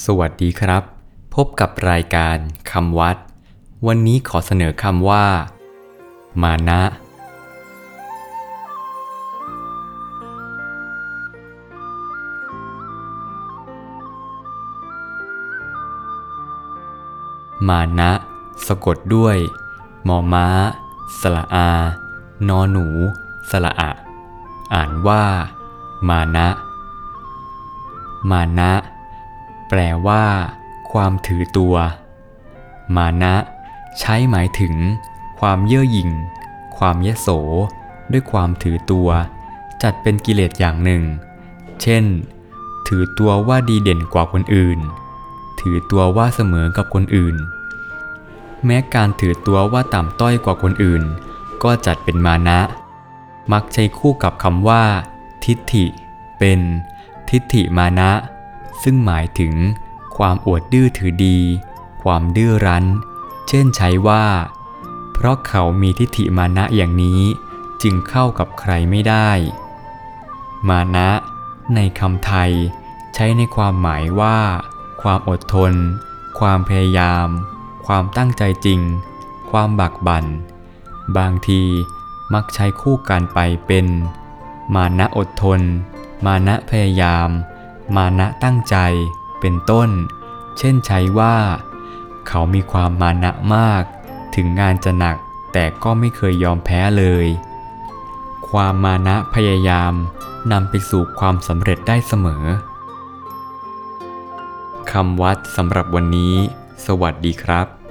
สวัสดีครับ พบกับรายการคำวัด วันนี้ขอเสนอคำว่า มานะ มานะ สะกดด้วย มอม้า สละอา นอหนู สละอะ อ่านว่า มานะ มานะ แปลว่า ความถือตัว มานะ ใช้หมายถึง ความเย่อหยิ่ง ความยโส ด้วยความถือตัว จัดเป็นกิเลสอย่างหนึ่ง เช่น ถือตัวว่าดีเด่นกว่าคนอื่น ถือตัวว่าเสมอกับคนอื่น แม้การถือตัวว่าต่ำต้อยกว่าคนอื่น ก็จัดเป็นมานะ มักใช้คู่กับคำว่า ทิฏฐิ เป็น ทิฏฐิมานะ ซึ่งหมายถึง ความอวดดื้อถือดี ความดื้อรั้น เช่นใช้ว่า เพราะเขามีทิฏฐิมานะอย่างนี้ จึงเข้ากับใครไม่ได้ มานะ ในคำไทย ใช้ในความหมายว่า ความอดทน ความพยายาม ความตั้งใจจริง ความบักบัน่น บางทีมักใช้คู่กันไปเป็น มานะอดทน มานะพยายาม มานะตั้งใจเป็นต้น เช่นใช้ว่า เขามีความมานะมาก ถึงงานจะหนักแต่ก็ไม่เคยยอมแพ้เลย ความมานะพยายามนำไปสู่ความสำเร็จได้เสมอคำวัดสำหรับวันนี้ สวัสดีครับ